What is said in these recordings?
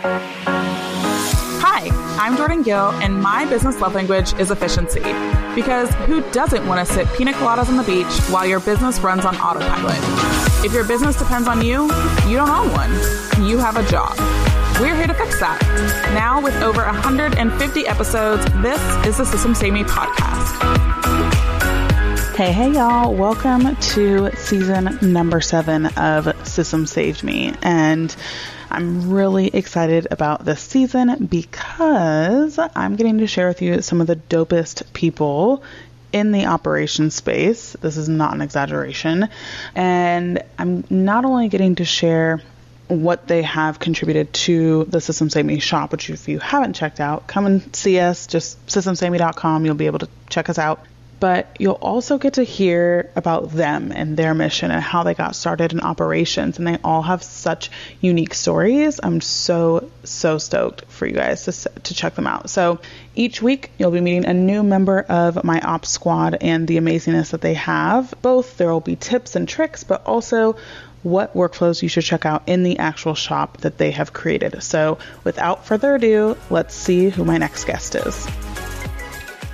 Hi, I'm Jordan Gill, and my business love language is efficiency. Because who doesn't want to sip pina coladas on the beach while your business runs on autopilot? If your business depends on you, you don't own one. You have a job. We're here to fix that. Now, with over 150 episodes, this is the System Save Me podcast. Hey, hey, y'all. Welcome to season number seven of System Saved Me. And I'm really excited about this season because I'm getting to share with you some of the dopest people in the operation space. This is not an exaggeration. And I'm not only getting to share what they have contributed to the System Save Me shop, which if you haven't checked out, come and see us, just systemsaveme.com. You'll be able to check us out but you'll also get to hear about them and their mission and how they got started in operations. And they all have such unique stories. I'm so, so stoked for you guys to, to check them out. So each week, you'll be meeting a new member of my ops squad and the amazingness that they have. Both there will be tips and tricks, but also what workflows you should check out in the actual shop that they have created. So without further ado, let's see who my next guest is.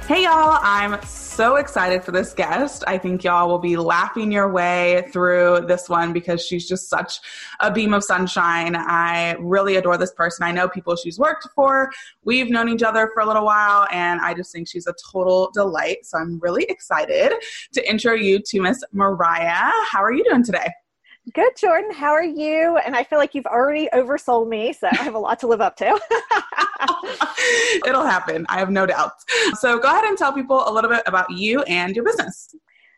Hey y'all, I'm so excited for this guest. I think y'all will be laughing your way through this one because she's just such a beam of sunshine. I really adore this person. I know people she's worked for. We've known each other for a little while, and I just think she's a total delight. So I'm really excited to intro you to Miss Mariah. How are you doing today? Good, Jordan. How are you? And I feel like you've already oversold me, so I have a lot to live up to. It'll happen. I have no doubt. So go ahead and tell people a little bit about you and your business.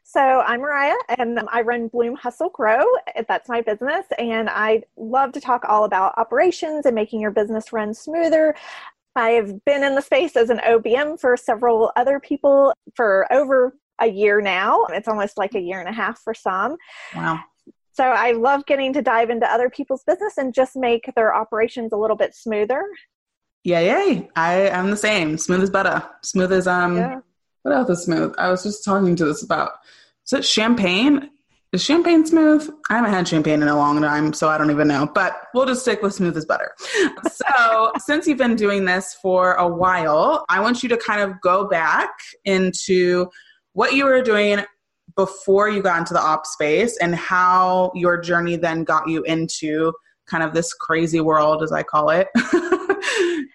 So I'm Mariah, and I run Bloom Hustle Grow. That's my business, and I love to talk all about operations and making your business run smoother. I've been in the space as an OBM for several other people for over a year now. It's almost like a year and a half for some. Wow. So I love getting to dive into other people's business and just make their operations a little bit smoother. Yeah, yay. I am the same. Smooth as butter. Smooth as um yeah. what else is smooth? I was just talking to this about is it champagne? Is champagne smooth? I haven't had champagne in a long time, so I don't even know. But we'll just stick with smooth as butter. so, since you've been doing this for a while, I want you to kind of go back into what you were doing before you got into the op space and how your journey then got you into kind of this crazy world, as I call it.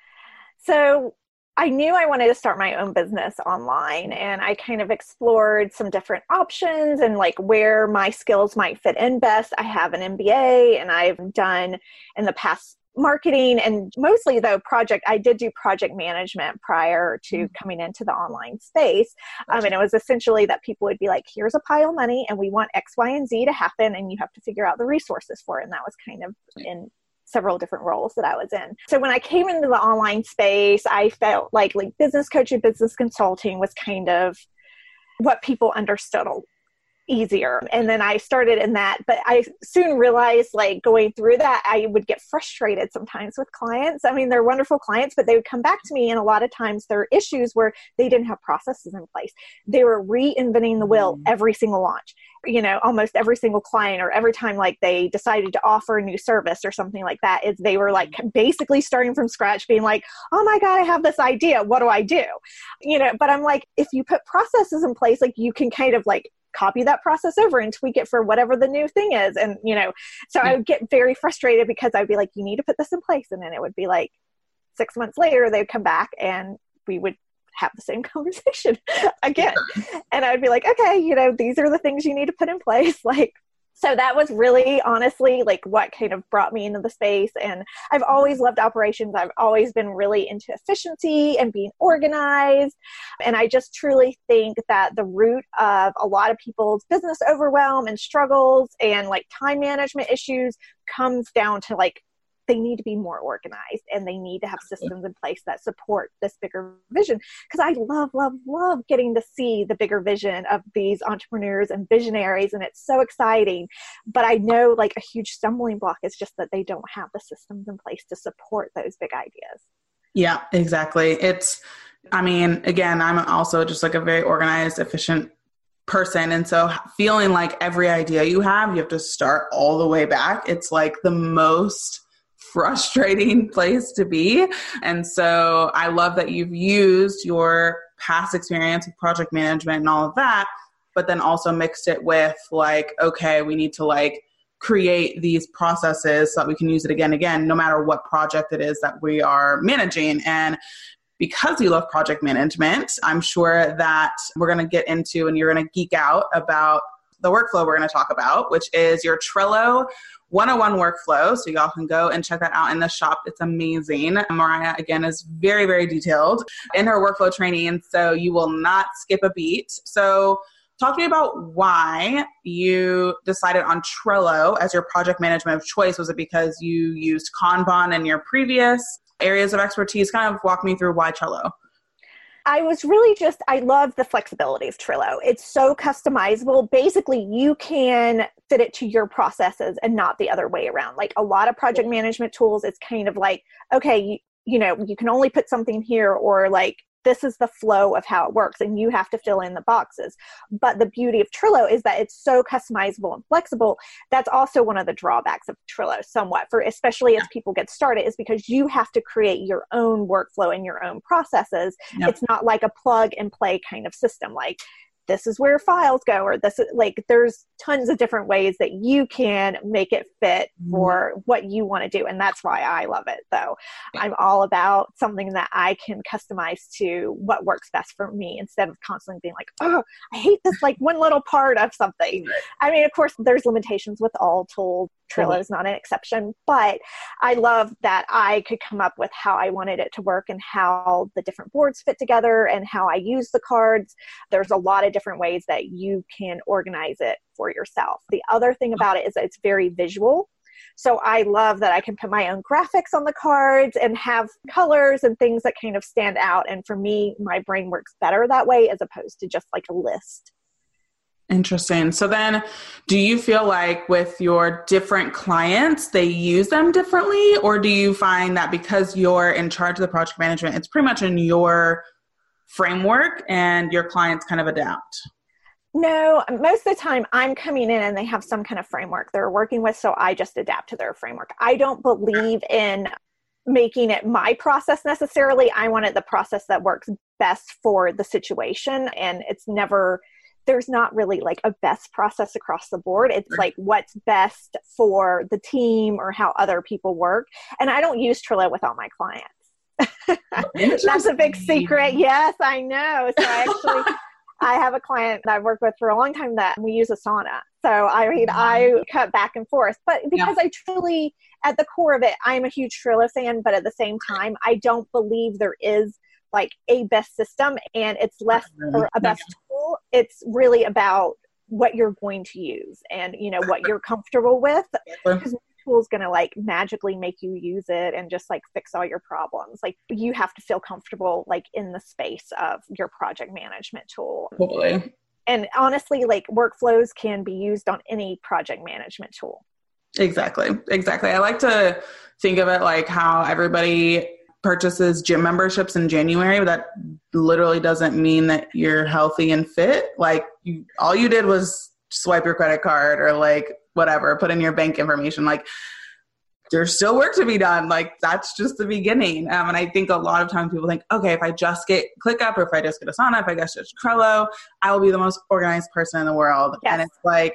so I knew I wanted to start my own business online and I kind of explored some different options and like where my skills might fit in best. I have an MBA and I've done in the past marketing and mostly though project i did do project management prior to mm-hmm. coming into the online space um, and it was essentially that people would be like here's a pile of money and we want x y and z to happen and you have to figure out the resources for it and that was kind of in several different roles that I was in. So when I came into the online space, I felt like like business coaching, business consulting was kind of what people understood easier. And then I started in that, but I soon realized like going through that, I would get frustrated sometimes with clients. I mean, they're wonderful clients, but they would come back to me, and a lot of times there are issues where they didn't have processes in place. They were reinventing the wheel mm. every single launch. You know, almost every single client or every time like they decided to offer a new service or something like that, is they were like basically starting from scratch, being like, oh my God, I have this idea. What do I do? You know, but I'm like, if you put processes in place, like you can kind of like copy that process over and tweak it for whatever the new thing is. And, you know, so yeah. I would get very frustrated because I'd be like, you need to put this in place. And then it would be like six months later, they'd come back and we would have the same conversation again. and I would be like, okay, you know, these are the things you need to put in place. Like, so that was really honestly like what kind of brought me into the space and i've always loved operations. I've always been really into efficiency and being organized and i just truly think that the root of a lot of people's business overwhelm and struggles and like time management issues comes down to like they need to be more organized and they need to have systems in place that support this bigger vision. Because i love love love getting to see the bigger vision of these entrepreneurs and visionaries and it's so exciting. But i know like a huge stumbling block is just that they don't have the systems in place to support those big ideas. Yeah exactly. It's i mean again i'm also just like a very organized efficient person and so feeling like every idea you have you have to start all the way back. It's like the most frustrating place to be. And so I love that you've used your past experience with project management and all of that, but then also mixed it with like, okay, we need to like create these processes so that we can use it again again no matter what project it is that we are managing and because you love project management i'm sure that we're going to get into and you're going to geek out about the workflow we're going to talk about which is your trello 101 workflow. So y'all can go and check that out in the shop. It's amazing. Mariah, again, is very, very detailed in her workflow training. So you will not skip a beat. So talk to me about why you decided on Trello as your project management of choice. Was it because you used Kanban in your previous areas of expertise? Kind of walk me through why Trello. I was really just, I love the flexibility of Trello. It's so customizable. Basically, you can fit it to your processes and not the other way around. Like a lot of project management tools, it's kind of like, okay, you, you know, you can only put something here, or like this is the flow of how it works and you have to fill in the boxes. But the beauty of Trello is that it's so customizable and flexible. That's also one of the drawbacks of Trello somewhat for especially as people get started is because you have to create your own workflow and your own processes. It's not like a plug and play kind of system. Like this is where files go or this is like there's tons of different ways that you can make it fit mm-hmm. for what you want to do and that's why i love it though. I'm all about something that i can customize to what works best for me instead of constantly being like oh i hate this like one little part of something. I mean of course there's limitations with all tools Trello is not an exception, but I love that I could come up with how I wanted it to work and how the different boards fit together and how I use the cards. There's a lot of different ways that you can organize it for yourself. The other thing about it is it's very visual. So I love that I can put my own graphics on the cards and have colors and things that kind of stand out. And for me, my brain works better that way as opposed to just like a list. Interesting. So then, do you feel like with your different clients, they use them differently? Or do you find that because you're in charge of the project management, it's pretty much in your framework and your clients kind of adapt? No, most of the time I'm coming in and they have some kind of framework they're working with, so I just adapt to their framework. I don't believe in making it my process necessarily. I want it the process that works best for the situation, and it's never there's not really like a best process across the board. It's like what's best for the team or how other people work. And I don't use Trello with all my clients. That's a big secret. Yes, I know. So I actually I have a client that I've worked with for a long time that we use Asana. So I mean I cut back and forth. But because yeah. I truly at the core of it, I'm a huge Trello fan, but at the same time, I don't believe there is like a best system and it's less or a best tool it's really about what you're going to use and you know what you're comfortable with because is going to like magically make you use it and just like fix all your problems. Like you have to feel comfortable like in the space of your project management tool. Totally. And honestly like workflows can be used on any project management tool. Exactly. Exactly. I like to think of it like how everybody purchases gym memberships in January, but that literally doesn't mean that you're healthy and fit. Like you, all you did was swipe your credit card or like whatever, put in your bank information. Like there's still work to be done. Like that's just the beginning. Um, and I think a lot of times people think, okay, if I just get ClickUp or if I just get Asana, if I just just Trello, I will be the most organized person in the world. Yes. And it's like,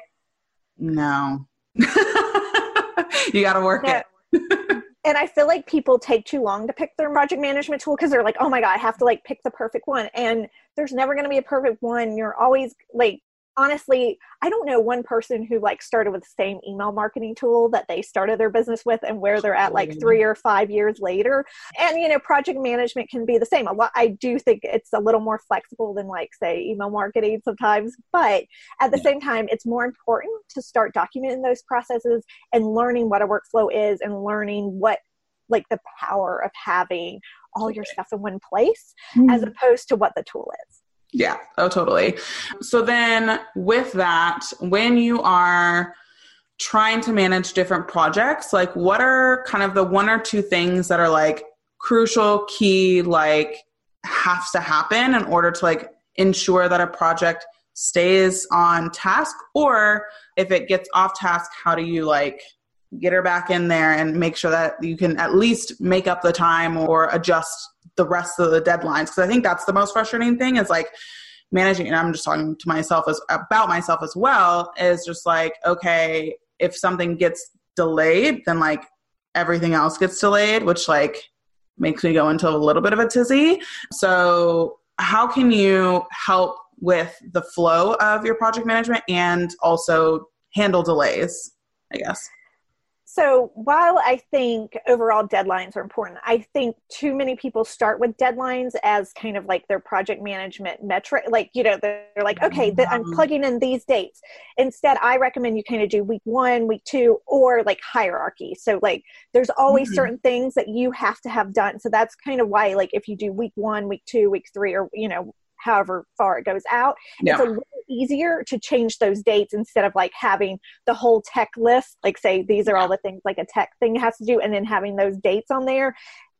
no, you got to work yeah. it. and I feel like people take too long to pick their project management tool because they're like, oh my God, I have to like pick the perfect one. And there's never going to be a perfect one. You're always like honestly, I don't know one person who like started with the same email marketing tool that they started their business with and where they're at like three or five years later. And you know, project management can be the same. A lot I do think it's a little more flexible than like say email marketing sometimes, but at the yeah. same time, it's more important to start documenting those processes and learning what a workflow is and learning what like the power of having all your stuff in one place mm. as opposed to what the tool is. Yeah. Oh, totally. So then with that, when you are trying to manage different projects, like what are kind of the one or two things that are like crucial, key, like has to happen in order to like ensure that a project stays on task or if it gets off task, how do you like get her back in there and make sure that you can at least make up the time or adjust the rest of the deadlines. Because i think that's the most frustrating thing is like managing and i'm just talking to myself as about myself as well is just like okay if something gets delayed then like everything else gets delayed which like makes me go into a little bit of a tizzy. So how can you help with the flow of your project management and also handle delays i guess so while I think overall deadlines are important, I think too many people start with deadlines as kind of like their project management metric. Like, you know, they're, like, okay, th- I'm mm-hmm. plugging in these dates. Instead, I recommend you kind of do week one, week two, or like hierarchy. So like there's always mm-hmm. certain things that you have to have done. So that's kind of why like if you do week one, week two, week three, or, you know, however far it goes out. Yeah. It's a little easier to change those dates instead of like having the whole tech list, like say these are all the things like a tech thing has to do, and then having those dates on there.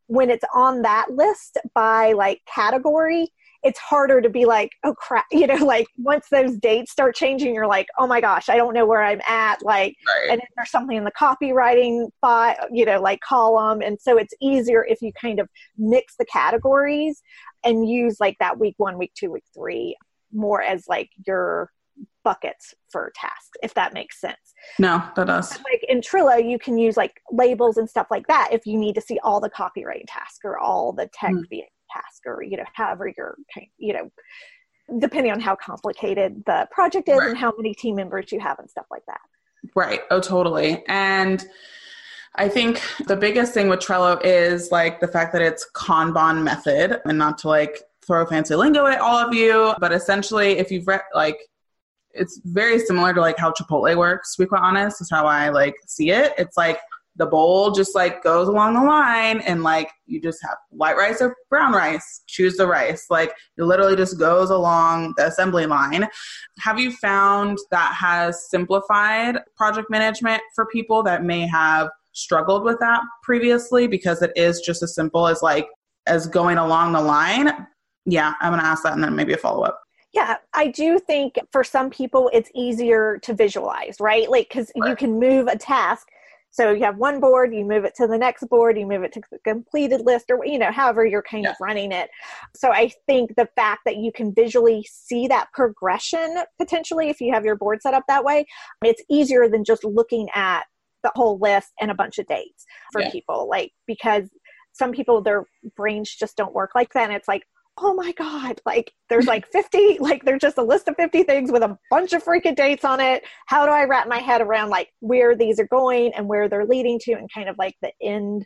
When it's on that list by like category, it's harder to be like, oh crap, you know, like once those dates start changing, you're like, oh my gosh, I don't know where I'm at. Like, right. and there's something in the copywriting file, you know, like column. And so it's easier if you kind of mix the categories and use like that week one, week two, week three more as like your buckets for tasks, if that makes sense. No, that does. like in Trello, you can use like labels and stuff like that if you need to see all the copyright tasks or all the tech mm. tasks or, you know, however you're, you know, depending on how complicated the project is right. and how many team members you have and stuff like that. Right. Oh, totally. And I think the biggest thing with Trello is like the fact that it's Kanban method and not to like throw fancy lingo at all of you, but essentially if you've read like it's very similar to like how Chipotle works, to be quite honest, is how I like see it. It's like the bowl just like goes along the line and like you just have white rice or brown rice choose the rice like it literally just goes along the assembly line have you found that has simplified project management for people that may have struggled with that previously because it is just as simple as like as going along the line. Yeah i'm going to ask that and then maybe a follow-up. Yeah i do think for some people it's easier to visualize right? Like because right. you can move a task. So you have one board you move it to the next board you move it to the completed list or you know however you're kind yeah. of running it. So i think the fact that you can visually see that progression potentially if you have your board set up that way it's easier than just looking at the whole list and a bunch of dates for yeah. people like because some people their brains just don't work like that and it's like oh my god like there's like 50 like there's just a list of 50 things with a bunch of freaking dates on it how do i wrap my head around like where these are going and where they're leading to and kind of like the end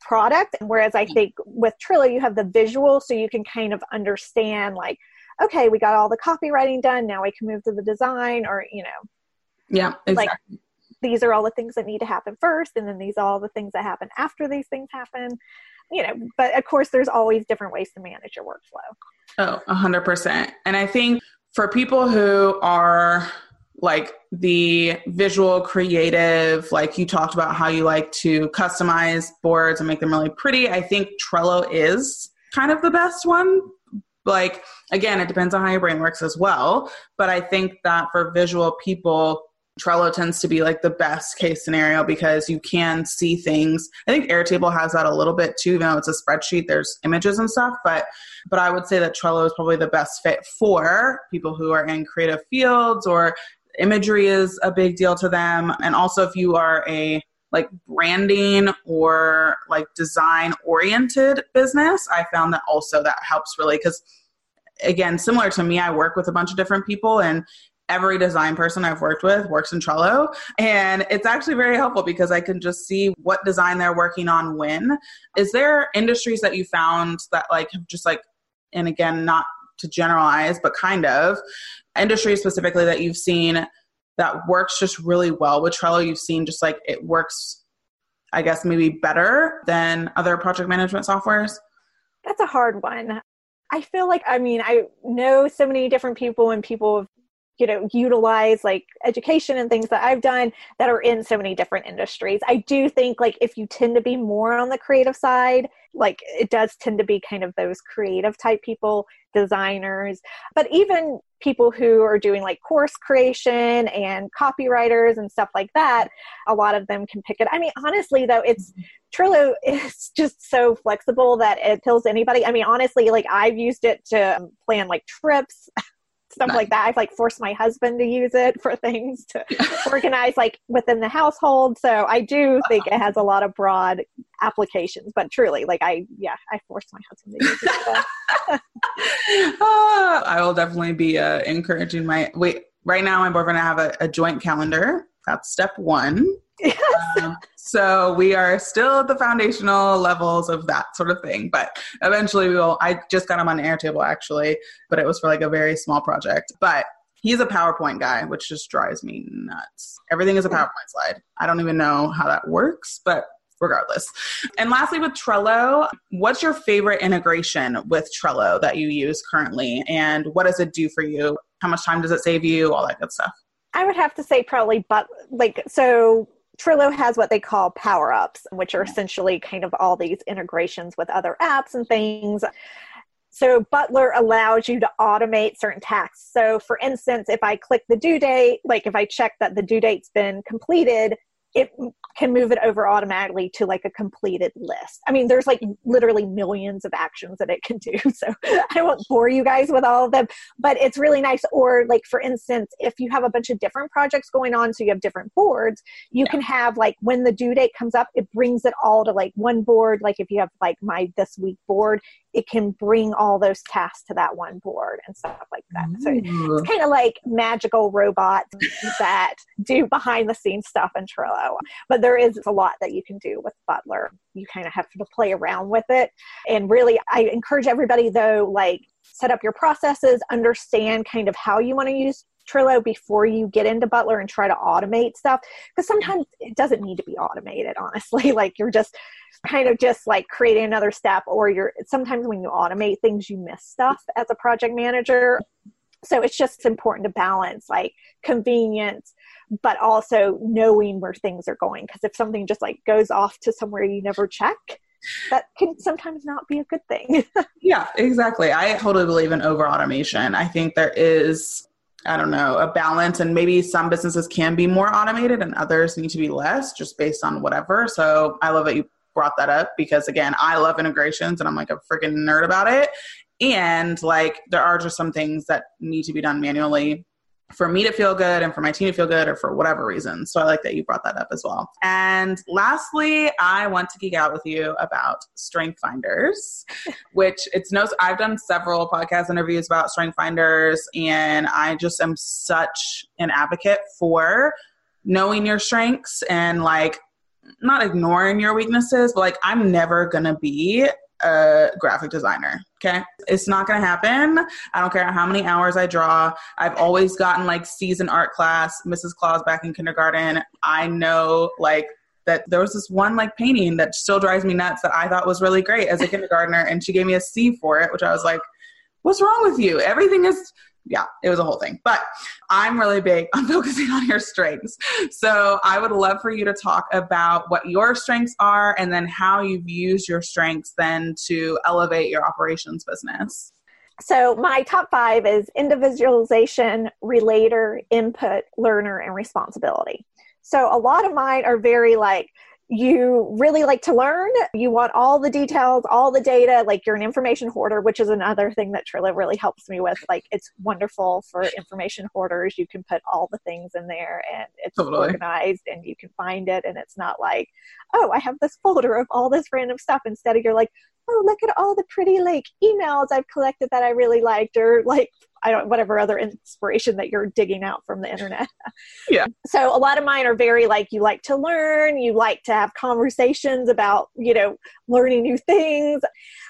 product whereas i think with Trello you have the visual so you can kind of understand like okay we got all the copywriting done now we can move to the design or you know yeah exactly. like these are all the things that need to happen first and then these are all the things that happen after these things happen. You know but of course there's always different ways to manage your workflow. Oh 100% and i think for people who are like the visual creative like you talked about how you like to customize boards and make them really pretty i think trello is kind of the best one. Like again it depends on how your brain works as well. But i think that for visual people Trello tends to be like the best case scenario because you can see things. I think Airtable has that a little bit too, even though it's a spreadsheet, there's images and stuff. But but I would say that Trello is probably the best fit for people who are in creative fields or imagery is a big deal to them. And also if you are a like branding or like design oriented business, I found that also that helps really because again, similar to me, I work with a bunch of different people and every design person I've worked with works in Trello. And it's actually very helpful because I can just see what design they're working on when. Is there industries that you found that like have just like, and again, not to generalize, but kind of industries specifically that you've seen that works just really well with Trello? You've seen just like it works, I guess, maybe better than other project management softwares? That's a hard one. I feel like, I mean, I know so many different people and people have you know utilize like education and things that i've done that are in so many different industries. I do think like if you tend to be more on the creative side like it does tend to be kind of those creative type people designers. But even people who are doing like course creation and copywriters and stuff like that a lot of them can pick it. I mean honestly though it's mm-hmm. Trello is just so flexible that it tells anybody. I mean, honestly, like I've used it to plan like trips, stuff nice. like that. I've like forced my husband to use it for things to organize like within the household. So I do think it has a lot of broad applications, but truly like I, yeah, I forced my husband to use it. oh, I will definitely be uh, encouraging my, wait, right now my boyfriend and I have a, a joint calendar. That's step one. Yes. Um, so we are still at the foundational levels of that sort of thing. But eventually we will. I just got him on Airtable actually, but it was for like a very small project. But he's a PowerPoint guy, which just drives me nuts. Everything is a PowerPoint slide. I don't even know how that works, but regardless. And lastly, with Trello, what's your favorite integration with Trello that you use currently? And what does it do for you? How much time does it save you? All that good stuff. I would have to say probably, but like, so Trello has what they call power ups, which are essentially kind of all these integrations with other apps and things. So Butler allows you to automate certain tasks. So for instance, if I click the due date, like if I check that the due date's been completed, it can move it over automatically to like a completed list. I mean, there's like literally millions of actions that it can do. So I won't bore you guys with all of them, but it's really nice. Or, like, for instance, if you have a bunch of different projects going on, so you have different boards, you yeah. can have like when the due date comes up, it brings it all to like one board. Like, if you have like my this week board, it can bring all those tasks to that one board and stuff like that. So it's mm. kind of like magical robots that do behind the scenes stuff in Trello. But there is a lot that you can do with Butler. You kind of have to play around with it. And really, I encourage everybody though, like set up your processes, understand kind of how you want to use Trello before you get into Butler and try to automate stuff. Because sometimes it doesn't need to be automated, honestly. like you're just kind of just like creating another step, or you're sometimes when you automate things, you miss stuff as a project manager. So it's just important to balance like convenience, but also knowing where things are going. Because if something just like goes off to somewhere you never check, that can sometimes not be a good thing. yeah, exactly. I totally believe in over automation. I think there is I don't know, a balance. And maybe some businesses can be more automated and others need to be less just based on whatever. So I love that you brought that up because, again, I love integrations and I'm like a freaking nerd about it. And like, there are just some things that need to be done manually for me to feel good and for my team to feel good or for whatever reason. So I like that you brought that up as well. And lastly, I want to geek out with you about strength finders, which it's no I've done several podcast interviews about strength finders and I just am such an advocate for knowing your strengths and like not ignoring your weaknesses, but like I'm never going to be a graphic designer. Okay. It's not going to happen. I don't care how many hours I draw. I've always gotten like season art class, Mrs. Claus back in kindergarten. I know like that there was this one like painting that still drives me nuts that I thought was really great as a kindergartner. And she gave me a C for it, which I was like, what's wrong with you? Everything is yeah, it was a whole thing. But I'm really big on focusing on your strengths. So I would love for you to talk about what your strengths are and then how you've used your strengths then to elevate your operations business. So my top five is individualization, relator, input, learner, and responsibility. So a lot of mine are very like you really like to learn. You want all the details all the data like you're an information hoarder which is another thing that trello really helps me with. Like it's wonderful for information hoarders. You can put all the things in there and it's totally. organized and you can find it. And it's not like oh i have this folder of all this random stuff. Instead of you're like oh look at all the pretty like emails i've collected that i really liked or like I don't whatever other inspiration that you're digging out from the internet. yeah. So a lot of mine are very like you like to learn, you like to have conversations about, you know, learning new things.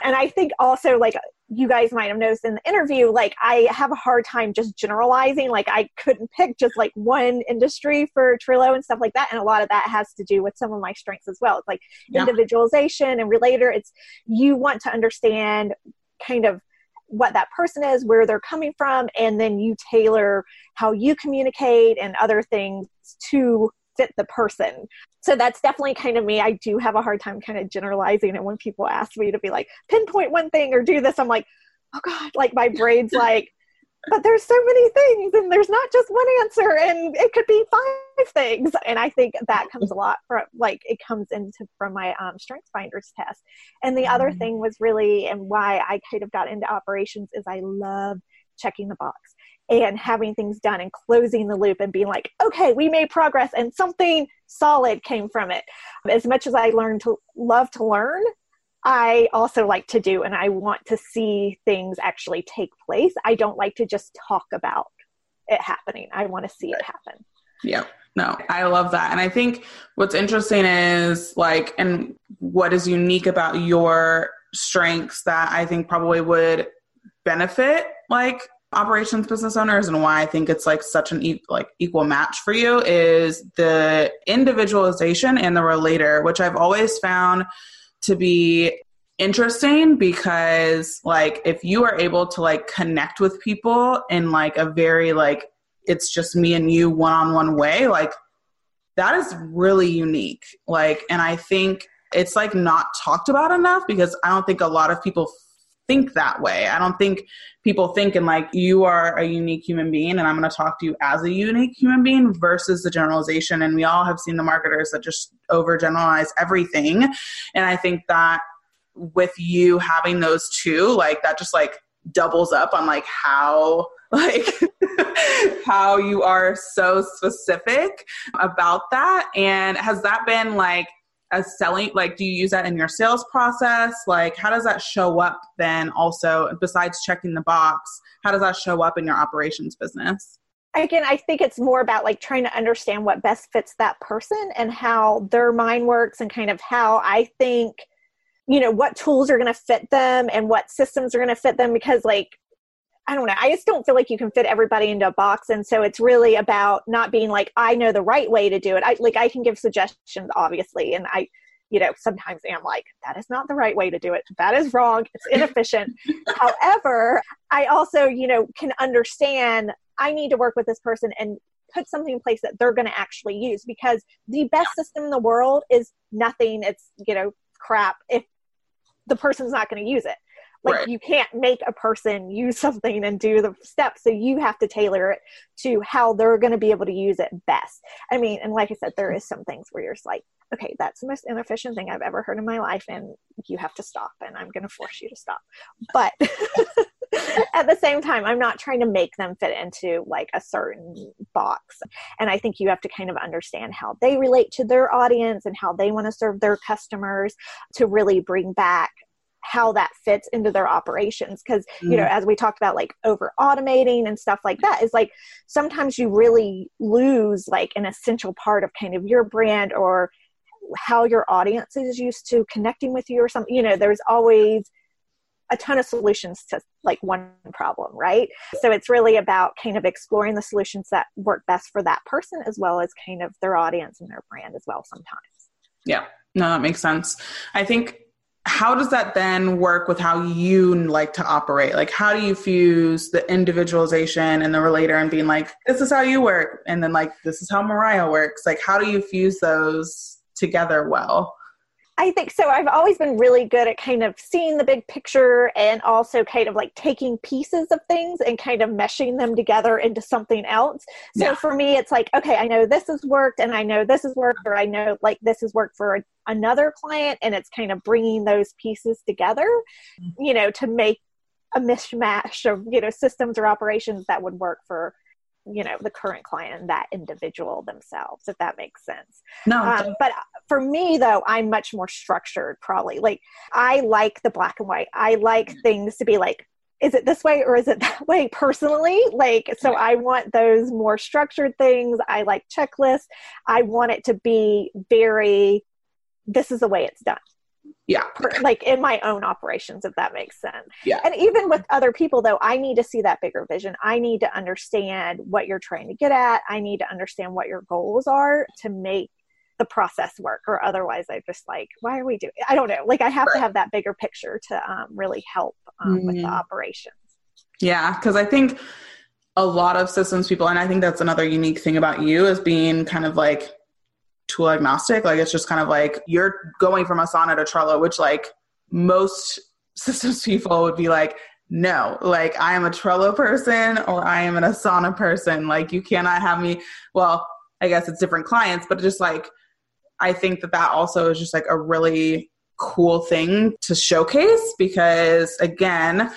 And I think also like you guys might have noticed in the interview, like I have a hard time just generalizing. Like I couldn't pick just like one industry for Trello and stuff like that. And a lot of that has to do with some of my strengths as well. It's like yeah. individualization and relator. It's you want to understand kind of what that person is, where they're coming from, and then you tailor how you communicate and other things to fit the person. So that's definitely kind of me. I do have a hard time kind of generalizing. And when people ask me to be like, pinpoint one thing or do this, I'm like, oh God, like my brain's like, but there's so many things and there's not just one answer and it could be five things and i think that comes a lot from like it comes into from my um, strengths finders test and the other thing was really and why i kind of got into operations is i love checking the box and having things done and closing the loop and being like okay we made progress and something solid came from it as much as i learned to love to learn I also like to do, and I want to see things actually take place. I don't like to just talk about it happening. I want to see it happen. Yeah. No, I love that. And I think what's interesting is like, and what is unique about your strengths that I think probably would benefit like operations business owners and why I think it's like such an e- like equal match for you is the individualization and the relator, which I've always found to be interesting because like if you are able to like connect with people in like a very like it's just me and you one-on-one way like that is really unique. Like and i think it's like not talked about enough because i don't think a lot of people think that way. I don't think people think in like you are a unique human being and i'm going to talk to you as a unique human being versus the generalization. And we all have seen the marketers that just overgeneralize everything. And i think that with you having those two like that just like doubles up on like how like how you are so specific about that. And has that been like a selling like do you use that in your sales process? Like how does that show up then also besides checking the box how does that show up in your operations business? Again i think it's more about like trying to understand what best fits that person and how their mind works and kind of how i think you know what tools are going to fit them and what systems are going to fit them because like I don't know. I just don't feel like you can fit everybody into a box. And so it's really about not being like, I know the right way to do it. I like I can give suggestions, obviously. And I, you know, sometimes am like, that is not the right way to do it. That is wrong. It's inefficient. However, I also, you know, can understand I need to work with this person and put something in place that they're going to actually use because the best system in the world is nothing. It's, you know, crap if the person's not going to use it like right. you can't make a person use something and do the steps so you have to tailor it to how they're going to be able to use it best i mean and like i said there is some things where you're just like okay that's the most inefficient thing i've ever heard in my life and you have to stop and i'm going to force you to stop but at the same time i'm not trying to make them fit into like a certain box and i think you have to kind of understand how they relate to their audience and how they want to serve their customers to really bring back how that fits into their operations. Because you know mm. as we talked about like over automating and stuff like that is like sometimes you really lose like an essential part of kind of your brand or how your audience is used to connecting with you or something you know there's always a ton of solutions to like one problem right? So it's really about kind of exploring the solutions that work best for that person as well as kind of their audience and their brand as well sometimes. Yeah. No that makes sense. I think how does that then work with how you like to operate? Like, how do you fuse the individualization and the relator and being like, this is how you work, and then like, this is how Mariah works? Like, how do you fuse those together well? I think so. I've always been really good at kind of seeing the big picture and also kind of like taking pieces of things and kind of meshing them together into something else. So yeah. for me, it's like, okay, I know this has worked and I know this has worked, or I know like this has worked for another client. And it's kind of bringing those pieces together, mm-hmm. you know, to make a mishmash of, you know, systems or operations that would work for you know the current client and that individual themselves if that makes sense. No um, but for me though i'm much more structured probably. Like i like the black and white. I like things to be like is it this way or is it that way personally? Like so i want those more structured things. I like checklists. I want it to be very this is the way it's done yeah. Like in my own operations if that makes sense. Yeah. And even with other people though i need to see that bigger vision. I need to understand what you're trying to get at. I need to understand what your goals are to make the process work. Or otherwise i just like why are we doing i don't know. Like i have right. to have that bigger picture to um, really help um, mm-hmm. with the mm-hmm. operations. Yeah because i think a lot of systems people and i think that's another unique thing about you is being kind of like tool agnostic like it's just kind of like you're going from asana to trello which like most systems people would be like no, like I am a Trello person or I am an Asana person. Like you cannot have me. Well, I guess it's different clients, but just like I think that that also is just like a really cool thing to showcase because again,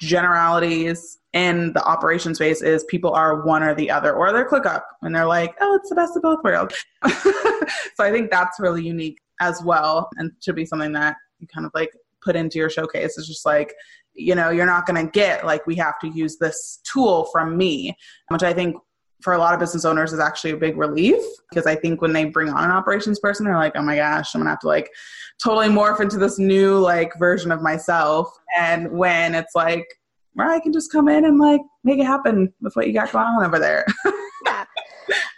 generalities in the operation space is people are one or the other or they're ClickUp and they're like, oh, it's the best of both worlds. so I think that's really unique as well and should be something that you kind of like put into your showcase. It's just like you know you're not going to get like we have to use this tool from me which i think for a lot of business owners is actually a big relief because i think when they bring on an operations person they're like oh my gosh i'm to have to like totally morph into this new like version of myself and when it's like where i can just come in and like make it happen with what you got going on over there. Yeah.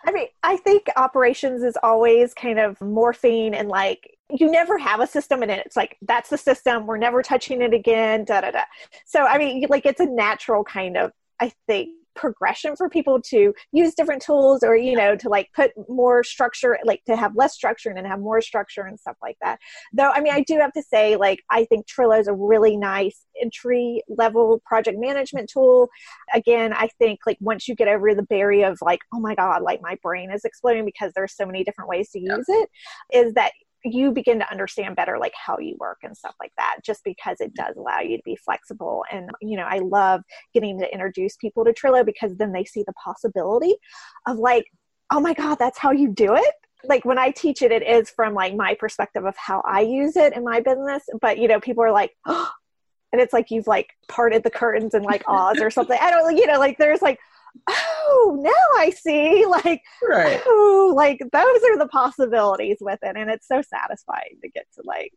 I mean, I think operations is always kind of morphing and like you never have a system and it. it's like that's the system. We're never touching it again da da da. So i mean like it's a natural kind of i think progression for people to use different tools or you know to like put more structure like to have less structure and then have more structure and stuff like that. Though i mean i do have to say like i think Trello is a really nice entry level project management tool. Again i think like once you get over the barrier of like oh my god like my brain is exploding because there's so many different ways to use it is that you begin to understand better like how you work and stuff like that just because it does allow you to be flexible. And you know i love getting to introduce people to Trello because then they see the possibility of like oh my god that's how you do it? Like when i teach it it is from like my perspective of how i use it in my business but you know people are like oh, and it's like you've like parted the curtains and like Oz or something. I don't you know like there's like oh, now I see. Like, right. oh, like those are the possibilities with it. And it's so satisfying to get to like,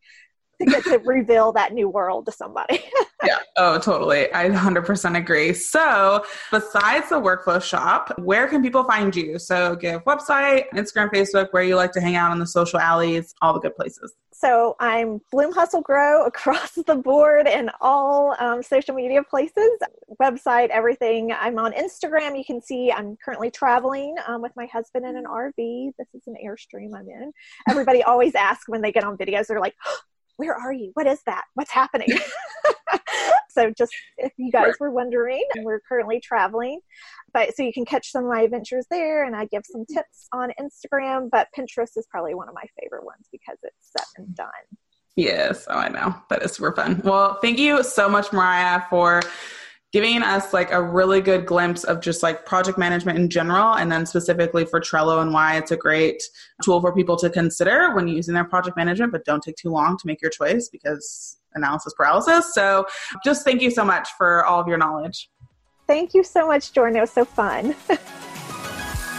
to get to reveal that new world to somebody. yeah. Oh, totally. I 100% agree. So, besides the workflow shop, where can people find you? So, give website, Instagram, Facebook, where you like to hang out on the social alleys, all the good places. So I'm Bloom Hustle Grow across the board in all um, social media places, website, everything. I'm on Instagram. You can see I'm currently traveling um, with my husband in an RV. This is an Airstream I'm in. Everybody always asks when they get on videos, they're like, where are you? What is that? What's happening? so just if you guys were wondering, we're currently traveling. But so you can catch some of my adventures there and I give some tips on Instagram, but Pinterest is probably one of my favorite ones because it's set and done. Yes, oh I know. That is super fun. Well, thank you so much, Mariah, for giving us like a really good glimpse of just like project management in general and then specifically for Trello and why it's a great tool for people to consider when using their project management, but don't take too long to make your choice because analysis paralysis. So just thank you so much for all of your knowledge. Thank you so much, Jordan. It was so fun.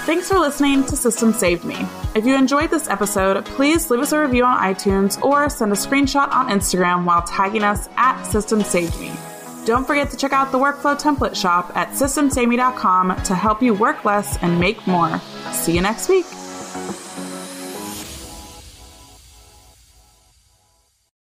Thanks for listening to System Saved Me. If you enjoyed this episode, please leave us a review on iTunes or send a screenshot on Instagram while tagging us at System Saved Me. Don't forget to check out the workflow template shop at systemsaveme.com to help you work less and make more. See you next week.